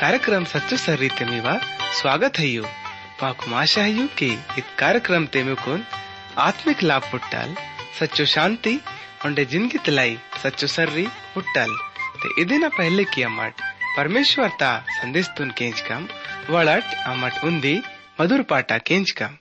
कार्यक्रम सच्चो सर्री तेमीवा स्वागत है यू। पाकुम आशा है यू कि इस कार्यक्रम तेमे कोन? आत्मिक लाभ पुट्टाल, सच्चो शांति उंडे ज़िंदगी तलाई, सच्चो सर्री पुट्टाल। ते इदिना पहले की अमट परमेश्वर ता संदेश तुन केंच कम वड़ट अमट उंदी मधुर पाटा केंच कम।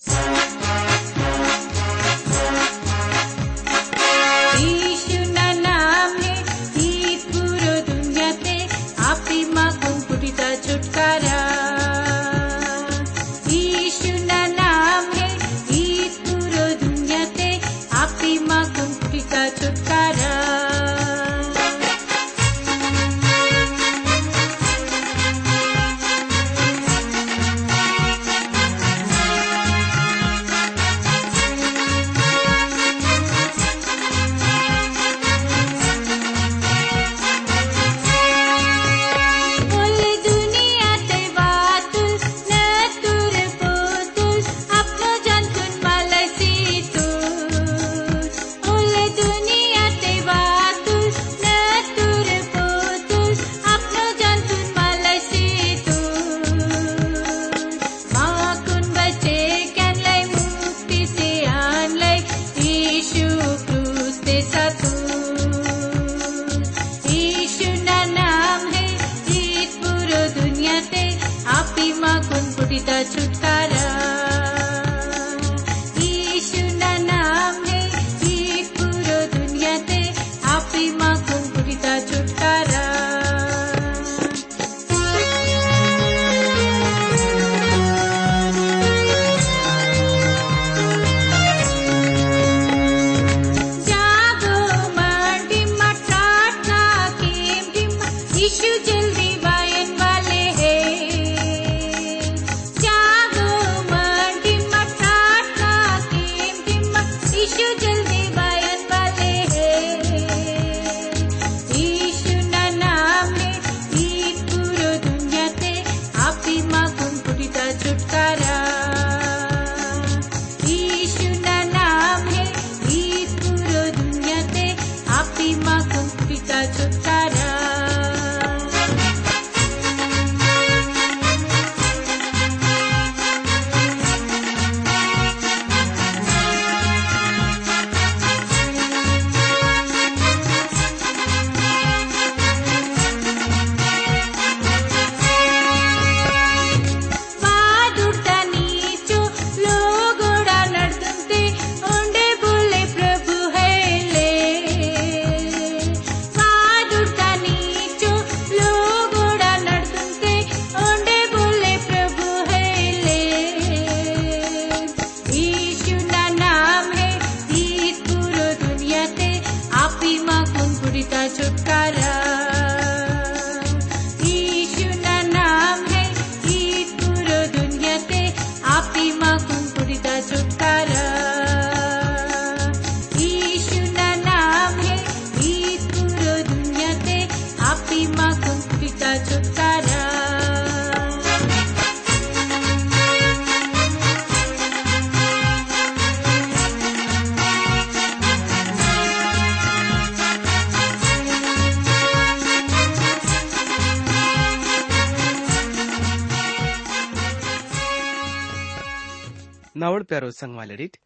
नावड प्यारो संग वालेडीट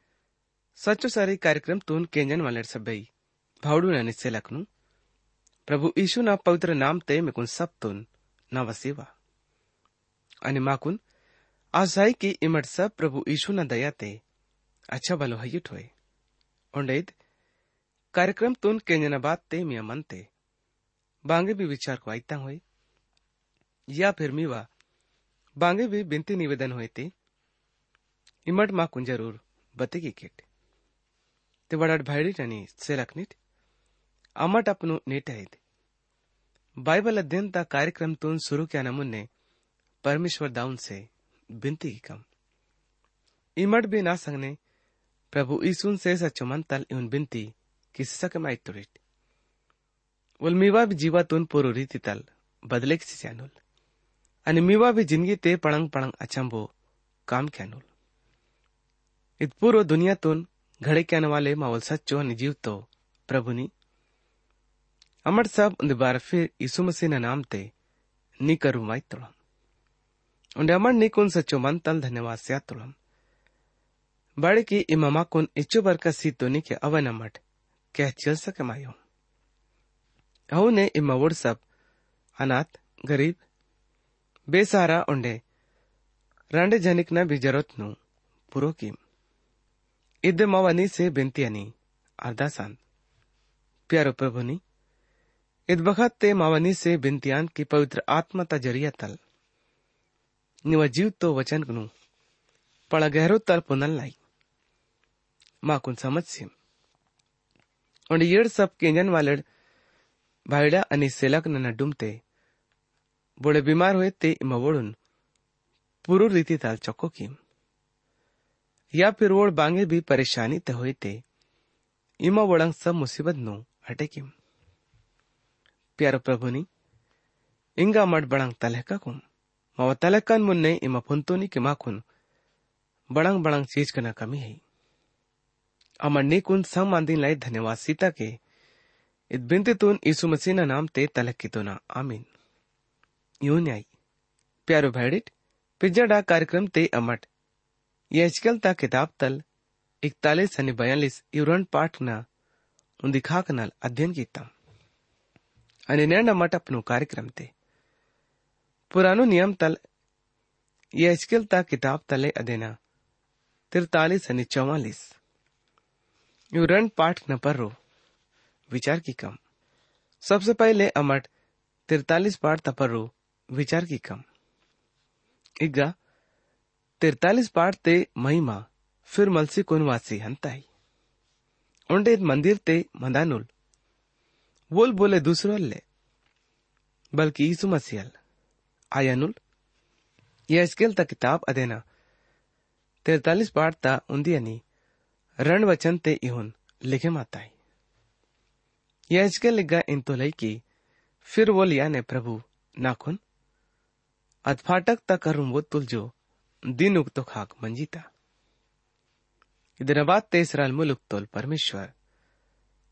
सच्चो सारी कार्यक्रम तून केंजन वालेड सभई। भावडू ना निश्चय लखनू प्रभु यीशु ना पवित्र नाम ते मेकुन सब तून। ना वसीवा आणि माकुन आज आहे की इमट सब प्रभु यीशु ना दया ते। अच्छा हयिट होय ओंडेद, कार्यक्रम तून केंजना बात ते मिया मनते बांगे भी विचार को आईता होय या फिर मीवा, बांगे भी बिनती निवेदन होय ते। इमट माकुन ज़रूर बतेगी किट। ते वडाट भाईडीट आणि सेलाकनीट आमट आपणू नेट आहेत बाइबल अध्ययन ता कार्यक्रम तून सुरू क्या नमुन्ने परमेश्वर दाऊन से बिनती की कम। इमट भी ना संगने प्रभु ईसून से सच्चो मन तल इवन बिनती किसी सके माइत तुरिट। उल मीवा भी जीवातून पोरो रीति तल बदले किसी चैनुल आणि मीवा भी ज़िंदगी ते पळंग पळंग अचंबो काम कॅनुल इतपूर्व दुनियातून घडे वाले मावल सच्चो आणि जीवतो प्रभुनी अमर सब उन बार फिर यीशु मसीह ना नाम ते नी करू माई तोड़म उंडे अमर नी कुन सच्चो मन तल धन्यवाद से तोड़म बड़े की इमामा कुन इच्चो बर का सी तो नी के अवन अमट कह चल सके मायो। अहू ने इमावुड़ सब, अनाथ, गरीब, बेसहारा उंडे रांडे जनिक न भी ज़रूरत नु पूरो की इद्दे मवनी से बिनती अनी अरदासान प्यारो प्रभुनी इद बखत ते मावनी से बिनतियान की पवित्र आत्मा ता ज़रिया तल। निव जीव तो वचन नु पड़ा गहरो तल पुनल लाई। माँ कुन समझ सिम। और येड़ सब केंजन वाले भाईड़ा आणि सेलक न डुमते, बोड़े बीमार हुए ते इमवोड़ुन पूरू रीति ताल चौको किम। या फिर वोड़ बांगे भी परेशानी ते हुए ते. इमा वोड़ंग सब मुसीबत नु हटे किम प्यारो प्रभुनी, इंगा मड बड़ंग तलहका कुम मावा तलहकन मुन्ने इमा फुंतोनी के माखुन. बड़ंग बड़ंग चीज़ कना कमी है. अमर नी कुन सम आंदीन लाई धन्यवाद सीता के. इत बिनते तुन यीशु मसीह ना नाम ते तलक की तो ना आमीन. यूँ न्याय. प्यारो भैडिट, पिज्जा डा कार्यक्रम ते अमट. यजकल ता किताब तल इकतालीस અને બયાલીસ યુરણ પાઠના ઊંધી કનાલ અધ્યયન કીતા અને નેણ મટપનું કાર્યક્રમ તે પુરાનો નિયમ તલ યજકેલ તા કિતાબ તલે અદેના तिरतालीस અને चौवालीस युरण पाठ न पर रो विचार की कम सबसे पहले अमट तिरतालीस पाठ तपर्रो विचार की कम इग्गा तिरतालीस पाठ ते महिमा, फिर मलसी कुनवासी हंताई। उंडे मंदिर ते मंदानुल। वोल बोले दूसरो ले बल्कि यीशु मसीहल आयानुल यह स्केल ता किताब अदेना। तिरतालीस पाठ ता उन्दियनी रण वचन ते इहुन लिखे माताई। यह स्केल लिगा इन तो लई की, फिर वो लिया ने प्रभु नाखुन अधफाटक ता करुम वो तुलजो। दिन उगतो खाक मंजीता ಇದರ ಇಸ್ರಾಲ್ ಮುಲುಕ್ತೋಲ್ ಪರಮೇಶ್ವರ್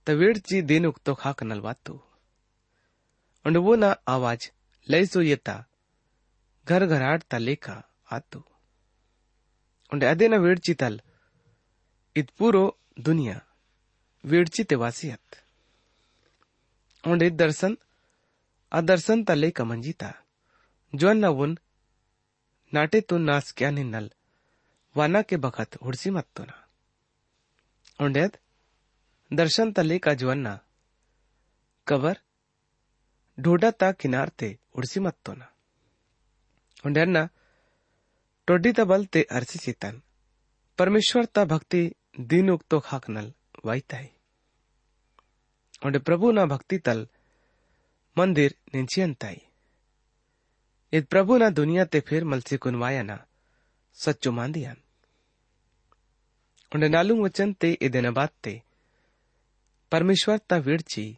ತವೇಡ್ಚಿ ದೇನುಕ್ತೋ ಹಾಕನಲ್ ವಾತು und वो ना आवाज लय सो येता घर घराट ता लेखा आतु und अदे ना वेडची तल इत पूरो दुनिया वेडची ते वासियत und इत दर्शन अदर्शन ता लेका मंजीता नाटे तो नास क्या निन्नल वाना के बखत हुड़सी मत तो ना। उंडेद दर्शन तले का जुअन्ना कवर ढोडा ता किनार ते उड़सी मत तो ना। उंडेन्ना टोडी ता बल ते अरसी चितन परमेश्वर ता भक्ति दीन उक्तो खाकनल वाईताई उंडे प्रभु ना भक्ति तल मंदिर निंचियंताई इद प्रभु ना दुनिया ते फिर मलसी कुनवाया ना। सच्चो मांदियान उंडे नालुंग वचन ते इदेन बात ते। परमेश्वर ता विड़ची।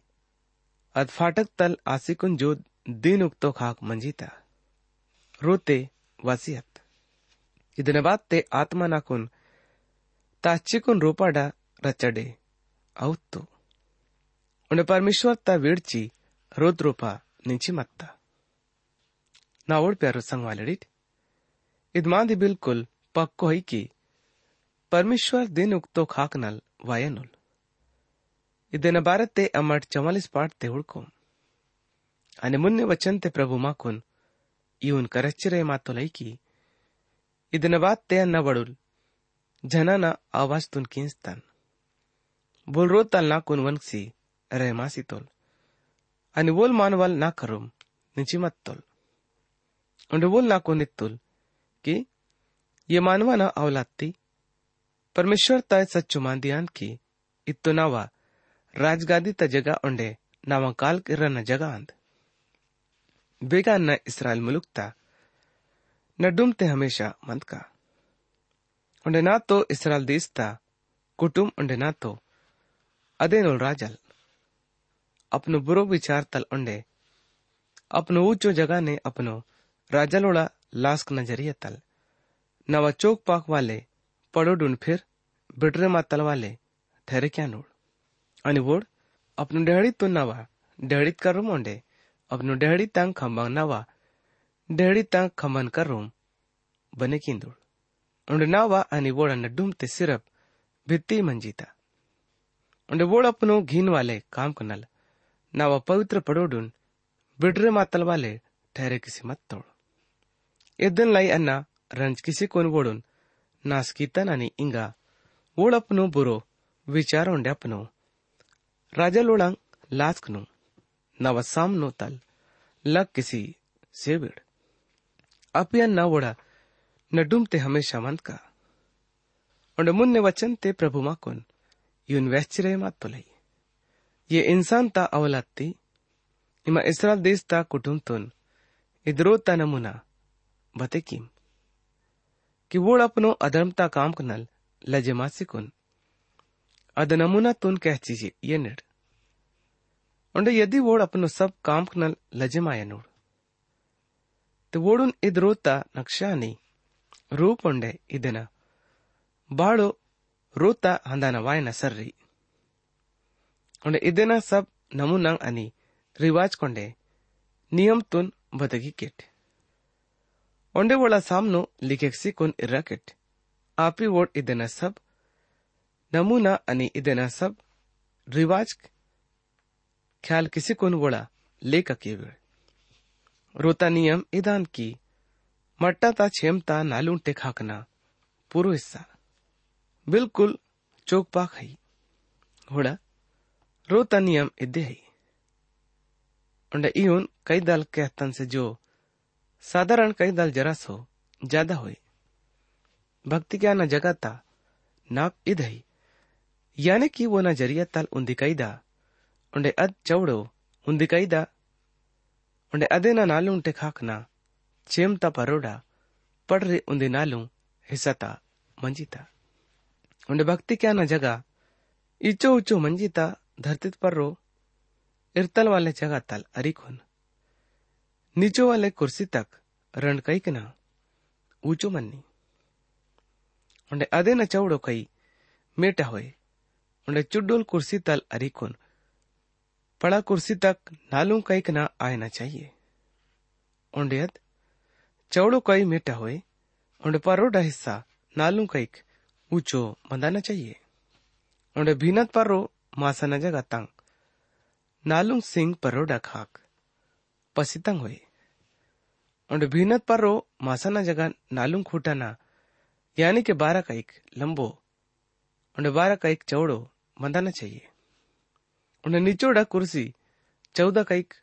अद फाटक तल आसिकुन जो दिन उक्तो खाक मंजीता रोते वासियत। इदेन बात ते आत्मा नाकुन ताचिकुन रोपाडा रचडे। औत्तो उंडे परमेश्वर ता विड़ची। रोत रोपा निंची मत्ता। नावड़ प्यारो संगवालडिट इदमांदी बिल्कुल पक्को है की परमेश्वर दिन उक्तो खाकनल वायनुल ಇದನ್ನ ಬಾರತ್ತೆ ಅಮ್ಮಟ್ ಚವಾಲಿಸ್ ಪಾಡ್ತೆ ಹುಡ್ಕೊ ಅನೆ ಮುನ್ನೆ ವಚಂತೆ ಪ್ರಭು ಮಾಕುನ್ ಇವನ್ ಕರಚ್ಚಿರೆ ಮಾತು ಲೈಕಿ ಇದನ್ನ ಬಾತ್ತೆ ಅನ್ನ ಬಡುಲ್ ಜನನ ಆವಾಜ್ ತುನ್ ಕಿನ್ಸ್ತಾನ್ बोल रो तल ना कुन वनसी रह मासी तोल अनि बोल मानवल ना करुम निची मत तोल उंडे बोल ना कुन इत्तुल कि ये मानवा ना अवलात्ती परमेश्वर ताय सच्चु मांदियान की, इत्तो नावा राजगादी त जगह उंडे नावा काल किरन जगह अंद बेगा न इसराइल मुलुकता न डुमते हमेशा मंद का। उंडे ना तो इसराइल देशता कुटुम उंडे ना तो अदेनुल राजल। अपनो बुरो विचार तल उंडे अपनो ऊंचो जगह ने अपनो राजलोड़ा लास्क नज़रिया तल। नवा चौक पाक वाले, पड़ोडुन फिर बिडरे मा तलवाले ठहरे क्या नोड़ आणि वोड, अपनो डेहड़ी तो नवा डेहड़ीत कर रूम ओंडे अपनो डेहड़ी तंग खम्बंग नवा, डेहड़ी तंग खमन कर बने किंदुड़ उंड नावा अनि वोड़ा न डूमते सिरप, भित्ती मंजीता। उंड वोड़ अपनो घीन वाले काम कनल, नावा पवित्र पड़ोडुन बिडरे मातल वाले, ठहरे किसी मत तोड़। इदन लाई अन्ना, रंज किसी कोन वोडुन। नास कीतन आणि इंगा। वोड़ अपनो बुरो विचार ओंडे अपनो। राजा लोड़ांग लास्कनु नवा सामनो तल। लग किसी सेविड़। अपिया न वोड़ा, न डूमते हमेशा मंत का। उंड मुन्ने वचन ते प्रभु माकुन यून वैश्चिरे मात तुलई ये इंसान ता अवलात्ती इमा इस्राल देश ता कुटुम तुन। ता नमुना। बते किम कि वोड़ अपनो अधर्मता काम कनल लजमासी कुन अद नमुना तुन कह चीजे ये निड़ उंड यदि वोड़ अपनो सब काम कनल लजमाया नूड़ तो वोड़ुन इधरो ता नक्शा नहीं ರೂಪ್ ಉಂಡೆ ಇದನ ಬಾಳು ರೂತ ಹಂದಾನ ವಾಯನ ಸರ್ರಿ ಉಂಡೆ ಇದನ ಸಬ್ ನಮೂನಂಗ್ ಅನಿ रिवाज ಕೊಂಡೆ नियम तुन बदगी किट ओंडे वोला सामनो लिखेक्सी कुन इर्रा किट आपी वोट इदेना सब नमूना अनि इदेना सब रिवाज ख्याल किसी कुन वोला लेक केवळ रोता नियम इदान की ಮಟ್ಟತ छेमता नालुंटे खाकना पूरो हिस्सा बिल्कुल चौक पाक है होड़ा रोता नियम इद्दे है उंडे इहुन कई दल कहतन से जो साधारण कई दल जरा सो, ज़्यादा हुए। भक्ति क्या न जगाता नाप इद है यानी कि वो न ज़रिया तल उन्दी कैदा उंडे अद चौड़ो, उन्दी कैदा उंडे अदे न नालुंटे खाकना चेमता परोडा पढ़ पड़रे उन्दे नालू हिस्साता मंजीता। उन्हें भक्ति क्या न जगा, इचो उचो मंजीता धरती पर रो इरतल वाले जगह तल अरिखुन नीचो वाले कुर्सी तक रण कई के ना ऊंचो मन्नी। उन्हें अदे न चौड़ो कई मेटा होए। उन्हें चुड्डोल कुर्सी तल अरिखुन पड़ा कुर्सी तक नालू कई के ना आए चाहिए। उन्हें चौड़ो कई मेटा हुए। उन्हें परोडा हिस्सा नालू कईक ऊंचो मंदाना चाहिए। उन्हें भीनत परो मासा न जगह तंग। नालू सिंह परोडा खाक। पसितंग हुए। उन्हें भीनत परो मासा न जगह नालू खूटाना। यानी के बारह कईक लंबो उन्हें बारह कईक चौड़ो मंदाना चाहिए। उन्हें निचोड़ा कुर्सी चौदह कईक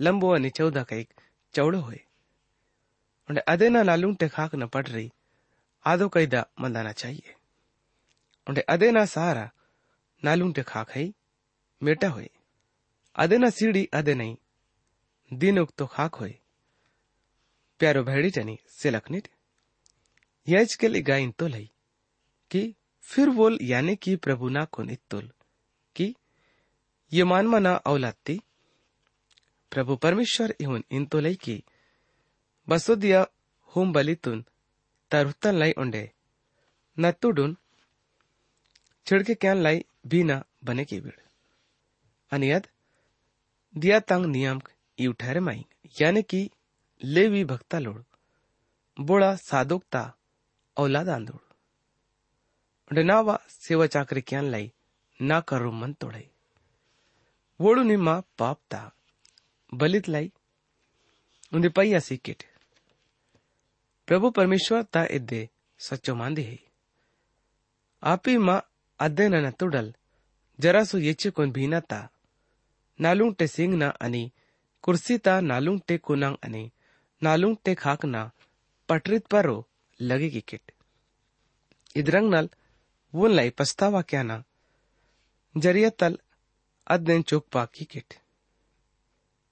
लंबो अनि चौदह कईक चौड़ो हुए। उन्हें अदेना नालूंटे खाक न पड़ रही आदो कैदा मंदाना चाहिए। उन्हें अदेना सहारा नालूंटे खाक है, मेटा हुए। अदेना सीढ़ी अदे नहीं, दिन उक तो खाक हुए। प्यारो भेड़ी जनी सिलखनिट यज के लिए गाइन तो लई कि फिर बोल यानी कि प्रभु ना को नितुल कि ये मानमा ना औलाती प्रभु परमेश्वर इहुन इन तो लई की ಬಸುದಿಯ ಹುಂಬಲಿತುನ್ ತರುತ್ತನ್ ಲೈ ಒಂಡೆ ನತ್ತುಡುನ್ छिड़के क्या लाई बीना बने की बिड़ अनियत दिया तंग नियम यू ठहरे माई यानी कि लेवी भक्ता लोड़, बोड़ा सादोकता औलाद आंदोड़। डनावा सेवा चाकर क्या लाई, ना करो मन तोड़े वोड़ू निम्मा पाप ता, बलित लाई उन्दे पैया सीकेट प्रभु परमेश्वर ता इद्दे सच्चो मांदी है। ही माँ अदे न तुडल, जरा सो येचे कोन भीना ता नालूं टे सिंग ना अनि कुर्सी ता नालूं टे कुनांग अनि నాలుంగ్ టే ఖాక్న పట్రిత్ పరో లగి కికెట్ ఇద్రంగ్నల్ ఊన్లై పస్తావా క్యానా జరియతల్ అద్నెన్ చోక్పా కికెట్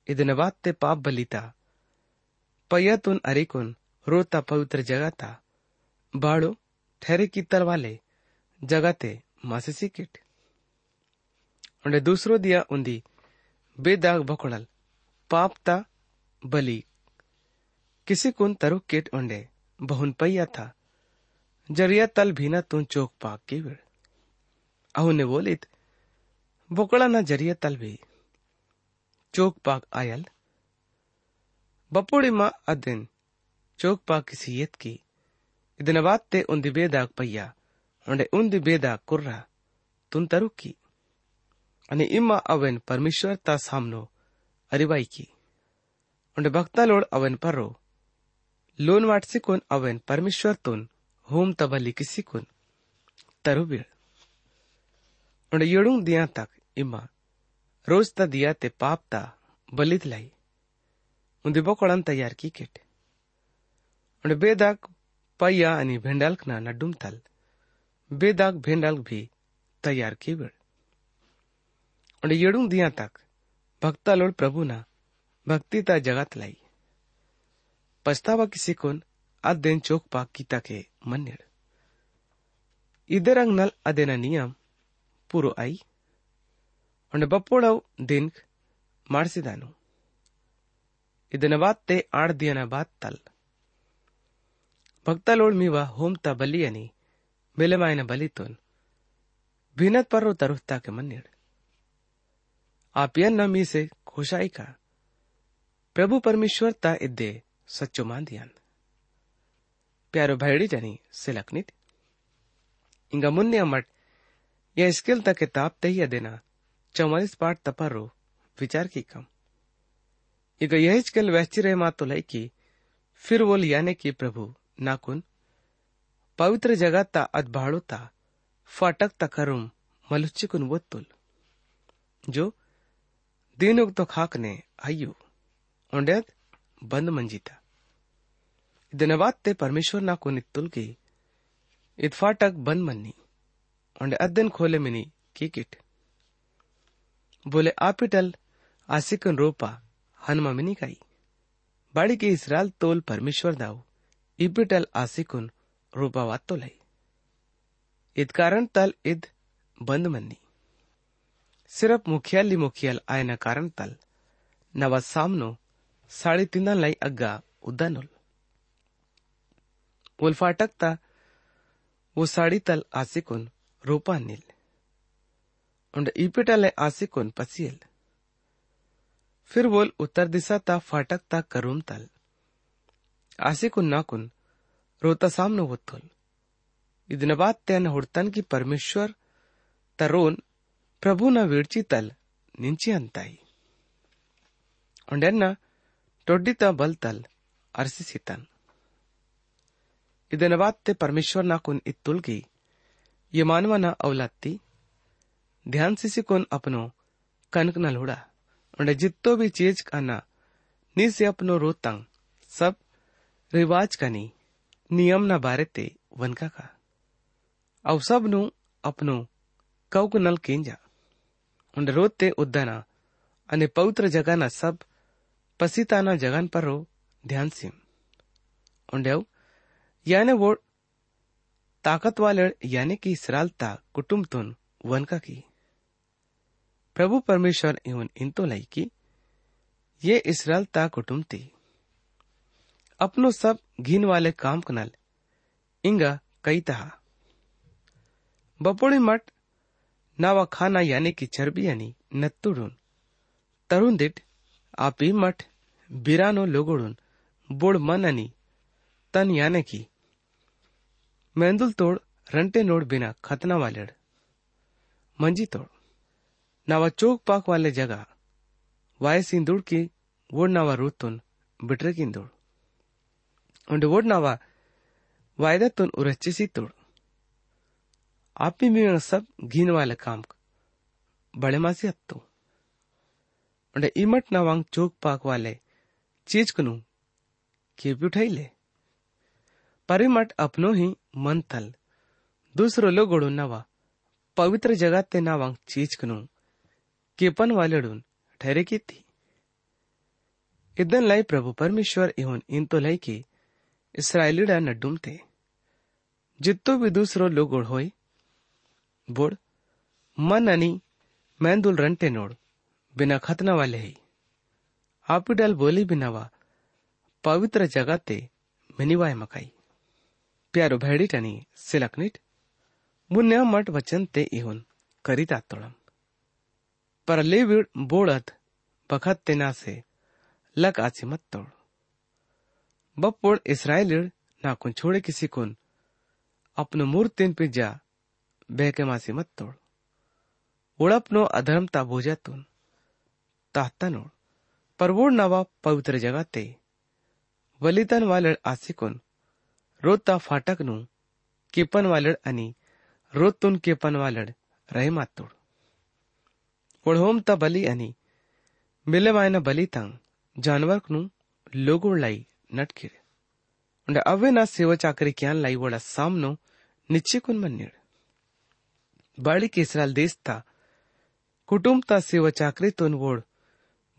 ఇదనవాత్ తే పాప్ బలితా పయ్యతున్ అరికున్ रोता पवित्र जगाता बाळो ठेरे की तलवाले जगाते मासेसी किट उन्हें दूसरो दिया उन्दी बेदाग भकोड़ल पापता बली किसी कुन तरु केट उंडे, बहुन पैया था। ज़रिया तल भीना तुन चोक पाक की विड़। अहू ने बोलित, बोकड़ा ना ज़रिया तल भी। चोक पाक आयल। बपोड़ी मा अदिन, चोक पाक किसी येत की। इदिन बात ते उन्दी बेदाग पैया उन्दे उन्दी बेदाग कुर्रा, तुन तरु की। અને ઇમા અવેન પરમેશ્વર તા સામનો અરિવાઈ કી ઉંડે ભક્તા લોડ અવેન પરો लोन विकुन अवेन परमेश्वर तो होम तबलिकी तरुबिर उन्हें उंड दिया तक, इमा, रोज ता दिया ते पाप ता बलीत लाई। उन्हें बोकळान तैयार की केट। उन्हें बेदाग पाया अनि भेंडालक ना नडुम डुमताल बेदाग भेंडालक भी तैयार की वेळ दिया तक, भक्ता लोड प्रभु ना, भक्ति ता जगत लाई। पछतावा किसी कोन अदेन चोक पाक कीता के मन्नेड़ ಇದರಂಗ್ ನಲ್ ಅದೇನ ನಿಯಮ್ ಪೂರು ಐ ಒಂಡೆ ಬಪ್ಪೋಡವ್ ದಿನ್ಕ್ ಮಾಡಿಸಿದಾನು ಇದನ ಬಾತ್ತೆ ಆಡ್ ದಿಯನ ಬಾತ್ ತಲ್ ಭಕ್ತಲೋಳ್ ಮೀವ ಹೋಮ್ತಾ ಬಲಿಯನಿ ಮೇಲೆಮಾಯನ ಬಲಿತೋನ್ भीनत पर तरुहता के मन्नेड़ आप यह नमी से खुशाई का प्रभु परमेश्वर ता इद्दे सच्चो मान दियान प्यारो भैडी जनी सिलकनित इंगा मुन्ने अमट यह स्किल तक किताब तही देना। चौवालीस पाठ तपरो विचार की कम। इग यह स्किल वैची रहे मातो लाई की, फिर वो लियाने की प्रभु नाकुन पवित्र जगत ता अदबाड़ो ता, फाटक तकरुम मलुच्चिकुन वोत्तुल जो दीनुग तो खाकने अय्यु ओंडेद बंद मंजीता। ಇದನವಾತ್ತೆ ಪರಮೇಶ್ವರ್ ನಾಕು ನಿತ್ತುಲ್ಗಿ ಇದ್ ಫಾಟಕ್ ಬಂದ್ ಮನ್ನಿ ಒಂಡೆ ಅದ್ದೆನ್ ಖೋಲೆ ಮಿನಿ ಕೀಕಿಟ್ ಬೋಲೆ ಆಪಿಟಲ್ ಆಸಿಕನ್ ರೂಪ ಹನುಮ ಮಿನಿ ಕಾಯಿ ಬಾಳಿಗೆ ಇಸ್ರಾಲ್ ತೋಲ್ ಪರಮೇಶ್ವರ್ दाव ಇಪಿಟಲ್ ಆಸಿಕುನ್ ರೂಪ ವಾತ್ತೋಲೈ इद कारण तल इद बंद मन्नी सिर्फ मुखियाली मुखियल आयना कारण तल नवा सामनो साड़ी तीन लाई अग्गा उद्दानुल उल्फाटकता वो साड़ी तल आसिकुन रूपा नील उंड ईपिटल आसिकुन पसियल फिर बोल उत्तर दिशा ता फाटक ता करूम तल आसिकुन नाकुन रोता सामनो वुत्तुल ಇದನ್ನ ಬಾತ್ತೆಯನ್ನು ಹುಡ್ತನ್ಕಿ ಪರಮೇಶ್ವರ್ ತರೋನ್ ಪ್ರಭುನ ವಿಡ್ಚಿತಲ್ ನಿಂಚಿ ಅಂತಾಯಿ ಒಂಡೆನ್ನ ಟೊಡ್ಡಿತ ಬಲ್ತಲ್ ಅರ್ಸಿಸಿತನ್ ಇದನ್ನ ಬಾತ್ತೆ ಇದನ್ನವಾತ್ತೆ ಪರಮೇಶ್ವರನಾಕೊನ್ ಇತ್ತುಲ್ಗಿ ये मानवा ना अवलाती ध्यान सिसी कोन अपनो कनक न लोड़ा। उन्हें जित्तो भी चीज़ काना नी से अपनो रोतंग सब रिवाज का नी, नियम ना बारे ते वनका का। अव सब नु अपनो कौक नल केंजा। उन्हें रोते उद्दाना अने पवित्र जगाना सब पसीताना जगान पर रो ध्यान सिम। उन्हें याने वो ताकत वाले यानी कि इसरालता कुटुंब तुन वनका की। प्रभु परमेश्वर इवन इन तो लाई की, ये इसरालता कुटुंब थी अपनो सब घिन वाले काम कनल, इंगा कई तहा बपोड़ी मठ, नावा खाना यानी कि चर्बी यानी नत्तुडून, तरुण दिट, आपी मठ, बिरानो लोगोडून, बोड मन आणि तन याने की। मेंदुल तोड, रंटे नोड बिना खतना वालेड मंजी तोड। नावा चोक पाक वाले जगा वाय सिंदूड की वोड नावा रूतून बिट्रे किंदूड उंडे वोड नावा वायदातून उरच्चिसी तोड। आप भी सब घीन वाले काम बड़े मासी हत्तो इमट नवांग चोक पाक वाले चीज़ कनु के भी उठाई ले। परिमट अपनो ही मन थल दूसरो लोग नवा, पवित्र जगत ते नावांग चीज़ कनु केपन वाले डून ठहरे की थी? इदन लाई प्रभु परमेश्वर इहोन इन तो लाई की इसराइलीडा नड्डुम थे जित्तो भी दूसरो लोग होई, बोड़, मन अनि मैंदुल रंटे नोड़, बिना खतना वाले ही। आपिडल बोली बिनावा पवित्र जगह ते मिनिवाय मकाई। प्यारो भैडी टनी सिलकनिट मुन्या मट वचन ते इहुन, करीत आतोड़म पर लेविड बोड़त पखत तेना से लक आची मत तोड़। बप्पोड़ इसराइल नाकुन छोड़े किसी कुन, अपनो मूर्तिन पे जा बहके मासी मत तोड़। उड़पनो अधर्मता भोजा तुन ताहतनोड़ परवोड़ नवा पवित्र जगह ते, वलितन वालड़ आसिकुन रोता फाटक नु केपन वालड अनि रोतुन केपन वालड, रहे मातुड़ ओढ़ोम ता बलि अनि, मिले वायन बलि तंग जानवर नु लोग लाई नटकिर उन्हें अवे ना सेवा चाकरी क्या लाई वड़ा सामनो निचे कुन मन्निर बड़ी केसराल देश था कुटुंब ता सेवा चाकरी तुन वोड़,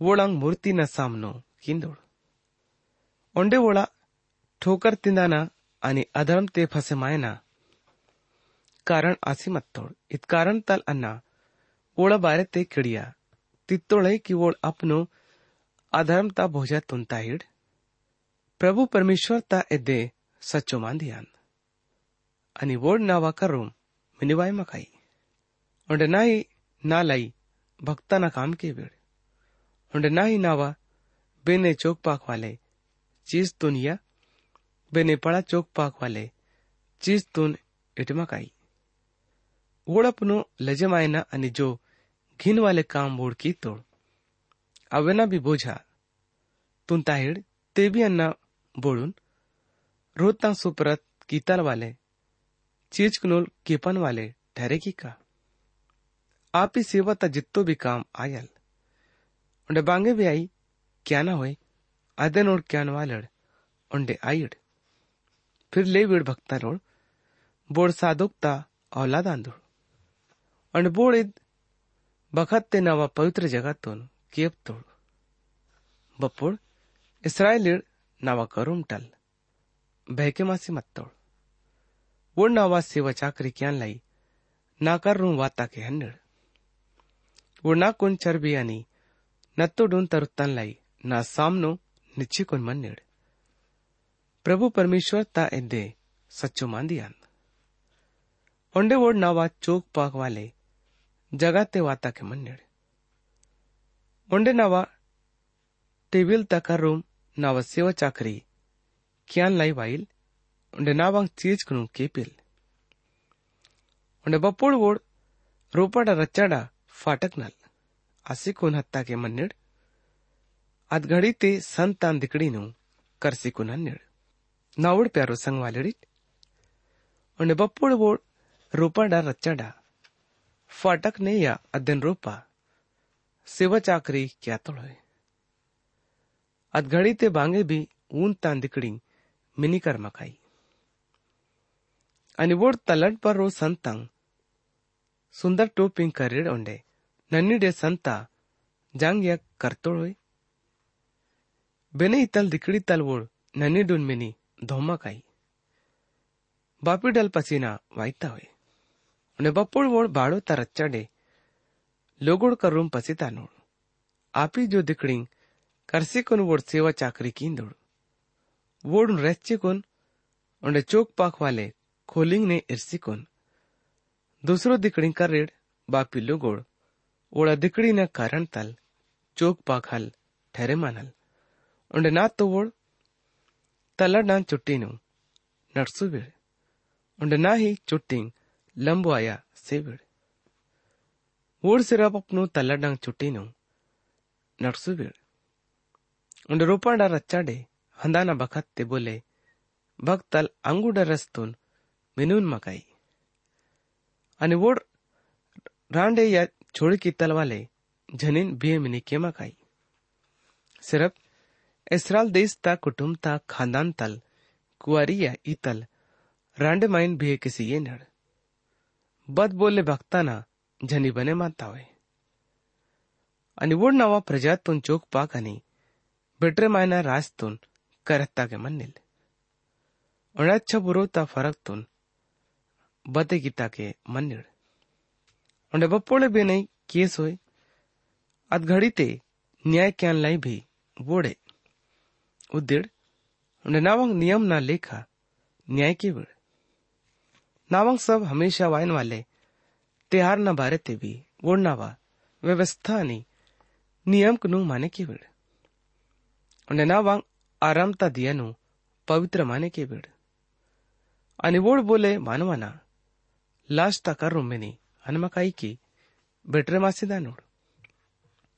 वोड़ांग मूर्ति न सामनो किंदोड़। उन्हें वोड़ा ठोकर तिंदा ना वोड़ा ठोकर तिंदाना आणि अधर्म ते फसे मायना. कारण आसी मत्तोड इत कारण तल अन्ना. ओळा बारे ते किडिया. तित्तोळे की ओळ अपनो अधर्मता भोजा तुनता हिड. प्रभु परमेश्वर ता एदे सच्चो मांदियान आणि वोड नावा करूम मिनिवाय मकाई. उंड नाही नालाई भक्ताना काम के वेळ उंड नाही नावा बेने चौक पाक वाले चीज़ तुनिया बेनेपाळा चोक पाकवाले चीजतून इटमाकाई वोड़पनो लजमायना अनि जो घिनवाले काम बोडकी तोड। अवेना भी बोझा। तुन ताहिर ते भी अन्ना बोळून रोता सुपरत कीतल वाले। चीज़ कनोल केपन वाले ठहरे की का। आप ही सेवा ता जित्तो भी काम आयल। उन्हें बांगे भी आई, क्या ना होए। आदन और क्या नवालड़। उन्हें आयड़ फिर ले वीड भक्ता रोड बोड साधुकता, औलाद आंदोड़ आणि बोळीत बखत ते नवा पवित्र जगातून केप तोड बप्पोड इस्रायलीड नावा करूम टल, बहके मासी मत्तोड वोड नावा सेवा चाकरी क्यान लाई नाकार रूम वाता के हन्नड वो ना नाकुन चरबी आणि नत्तोडून तरुत्तान लाई, ना सामनो निच्छिकुन मन्निड प्रभु परमेश्वर ता इंदे सच्चो मान दिया ओंडे वोड नावा चोक पाक वाले जगा वाता के मन्नेड़। ओंडे नावा टेबल तकर रूम नावा सेवा चाकरी क्यान लाई वाइल, ओंडे नावांग चीज़ कुनु केपिल। ओंडे बपोड़ वोड रोपाड़ा रचाड़ा फाटक नल असी कुन हत्ता के मन्नेड़ अदघड़ी ते संतान दिकड़ी नू कर सी कुन निड़ नावड़ प्यारो संग નવડ પ્યારો સંગ વાલડીટ અને બપોળ બોળ રોપાડા રચાડા ફાટક નેયા અદન રોપા સેવા ચાકરી ક્યાં તળોય अधघड़ी ते बांगे भी ऊन तान दिकड़ी मिनी कर मकाई अनिवोड तलट पर रो संतंग सुंदर टोपिंग करेड ओंडे नन्नी डे संता जांग या करतोड़ बेने इतल दिकड़ी तलवोड़ नन्नी डून मिनी। धोमा काई बापी डल पसीना वाईता हुए। उन्हें बप्पोड़ वोड़ बाड़ो तरच्चाडे लोगोड़ कर रूम पसीता नोड़। आपी जो दिकड़िंग करसी कोन वोड़ सेवा चाकरी कींदोड़। वोड़ रेच्चे कोन, उन्हें चोक पाक वाले खोलिंग ने इर्सी कोन। दूसरो दिकड़िंग कर रेड, बापी लोगोड़। ओड़ा दिकड़ी न कारण तल, चोक हल, ठहरे मानल उन्हें ना तो वोड़ तलर ना चुट्टी नु नरसु उंड ना ही चुट्टी लंबो आया से बिड़ उड़ सिरप अपनु तलर ना चुट्टी नु नरसु उंड रोपा डा रच्चा डे हंदा ना बखत ते बोले भक्त तल अंगुडा रस्तुन मिनून मकाई अनि उड़ रांडे या छोड़ की तलवाले झनिन भीम के मकाई सिरप इसराल देश ता कुटुंब ता खानदान तल, कुआरिया इतल, रांडे माइन बिये किसी ये नड़। बद बोलले भक्ताना झनी बने मानता होय आणि वोड नावा प्रजातून चोक पाक आणि बेटरे मायना राजतून करत्ता के मन्निल उण्याच्छ बुरोता फरकतून बते गीता के मन्निड उंडे बप्पोळे बेनई ઉદ્દેડ ननावंग नियम ना लेखा, न्याय के बड़ नावंग सब हमेशा वायन वाले तेहार न बारे ते भी ओढणावा व्यवस्था आणि नियम कनु माने के की वेळ ननावांग आरामता दियानु पवित्र माने के बड़ आणि वोड बोले मानवाना लाश में रुमेनी अनमकाई की, बेटर मासे दानोड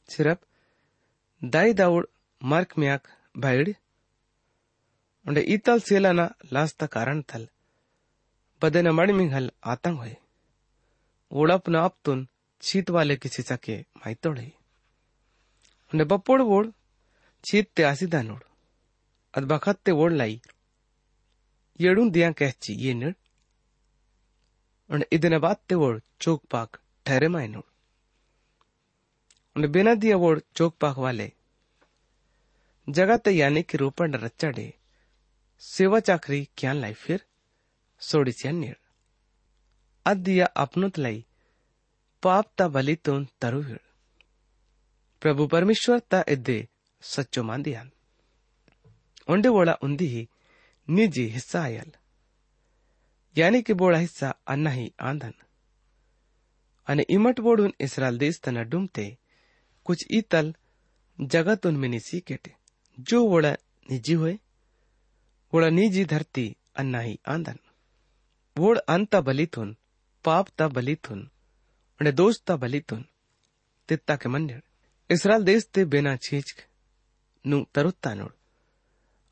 सिर्फ़ दाई दाऊड, मार्क म्याक, भाईड उन्हें ईतल सेला ना लास्त कारण थल। बदे न मणिमिंगल आतंग हुए। वोड़प न अपतुन छीत वाले किसी चके माइतोड़े उन्हें बपोड़ वोड़ छीत ते आसी दानोड़। अद ते वोड़ लाई। येड़ून दिया कहची ये निर उन्हें इदने बात ते वोड़ चोक पाक ठहरे माइनोड़ उन्हें बिना दिया वोड़ चोक पाक वाले। जगत यानी के रूपण रचड़े सेवा चाकरी क्या लाई फिर सोडिसिया निड अद दिया अपनोत लाई पाप ता बली तोन तरु प्रभु परमेश्वर ता इद्दे सच्चो मांदियान ओंडे बोला उंदी ही निजी हिस्सा आयल यानी कि बोड़ा हिस्सा अन्ना ही आंधन અને ઇમટ બોડુન ઇસરાલ દેશ તના ડુમતે कुछ इतल जगत उनमें निसी केटे जो वोड़ा निजी होए वोड़ा निजी धरती अन्ना ही आंदन वोड़ अंता बलितुन पाप ता बलितुन उन्हें दोष ता बलितुन तित्ता के मंडिर इसराल देश ते बिना छींच नु नोड़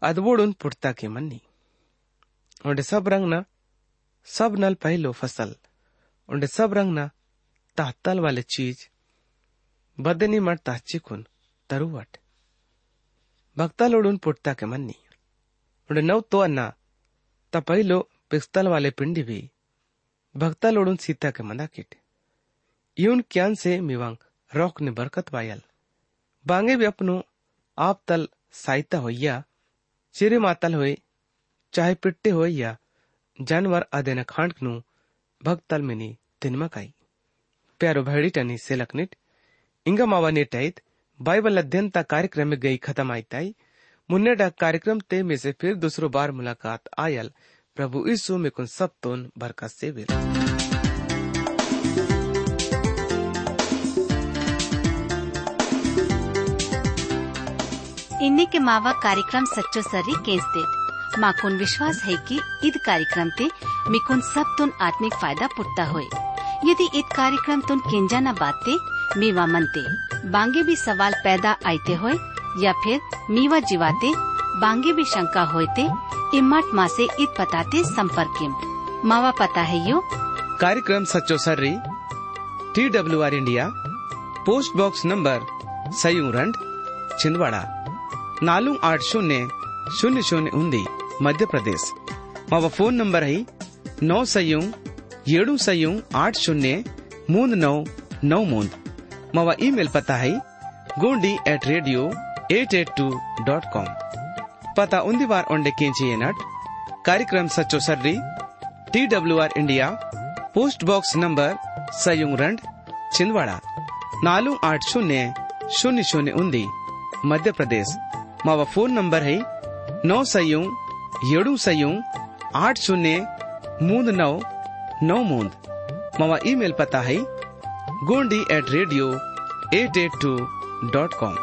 अदवोड़ुन पुटता के मन्नी. उन्हें सब रंग ना सब नल पहलो फ़सल. उन्हें सब रंग ना ताहतल वाले चीज़. बदनी मट ताचिकुन तरुवट. भक्तालोडून पुटता के मन्नी. उन्हें नव तो अन्ना। ता पहिलो पिस्तल वाले पिंडी भी। भक्तालोडून सीता के मना किट। यून क्यान से मिवांग रोक ने बरकत वायल बांगे भी अपनो आप तल साइता होइया, चिरे मातल होए, चाहे पिट्टे होइया, जानवर आदेना खांड नु भक्तल मिनी तिनमकाई प्यारो भैडिटनी सेलकनिट इंगा मावा नेटाइत बाइबल अध्ययन ता कार्यक्रम में गई खत्म आईताई मुन्ने डा कार्यक्रम ते में से फिर दूसरो बार मुलाकात आयल। प्रभु यीशु में कुन सब तोन बरकत से विल इन्हीं के मावा कार्यक्रम सच्चो सर्री केंसते माकुन विश्वास है कि ईद कार्यक्रम ते मिकुन सब तुन आत्मिक फ़ायदा पुटता होए। यदि ईद कार्यक्रम तुन केंजा न बाते, मेवा मनते। बांगे भी सवाल पैदा आते होए या फिर मीवा जीवाते, बांगे भी शंका होते इमट माँ से इत पताते संपर्क मावा पता है यो? कार्यक्रम सचो सर्री T W R India, post box number, सयू रंड, छिंदवाड़ा, नालू आठ शून्य शून्य शून्य उन्दी, मध्य प्रदेश। मावा फ़ोन नंबर है, नौ सयू ಏಳು सयू, आठ शून्य, मूंद नौ नौ मूंद। मावा ಇಮೇಲ್ पता है, गोंडी एट रेडियो 882.com पता उन्दी बार ओंडे केंची नट। कार्यक्रम सच्चो सर्री। T W R India post box number सयुंग रंड, छिंदवाड़ा। नालू आठ शून्य शून्य शून्य उन्दी। मध्य प्रदेश। मावा फ़ोन नंबर है, नौ सयुंग एडू सयुंग, आठ शून्य, मूंद नौ नौ मूंद। मावा ईमेल पता है, Gondi at radio eight eight two dot com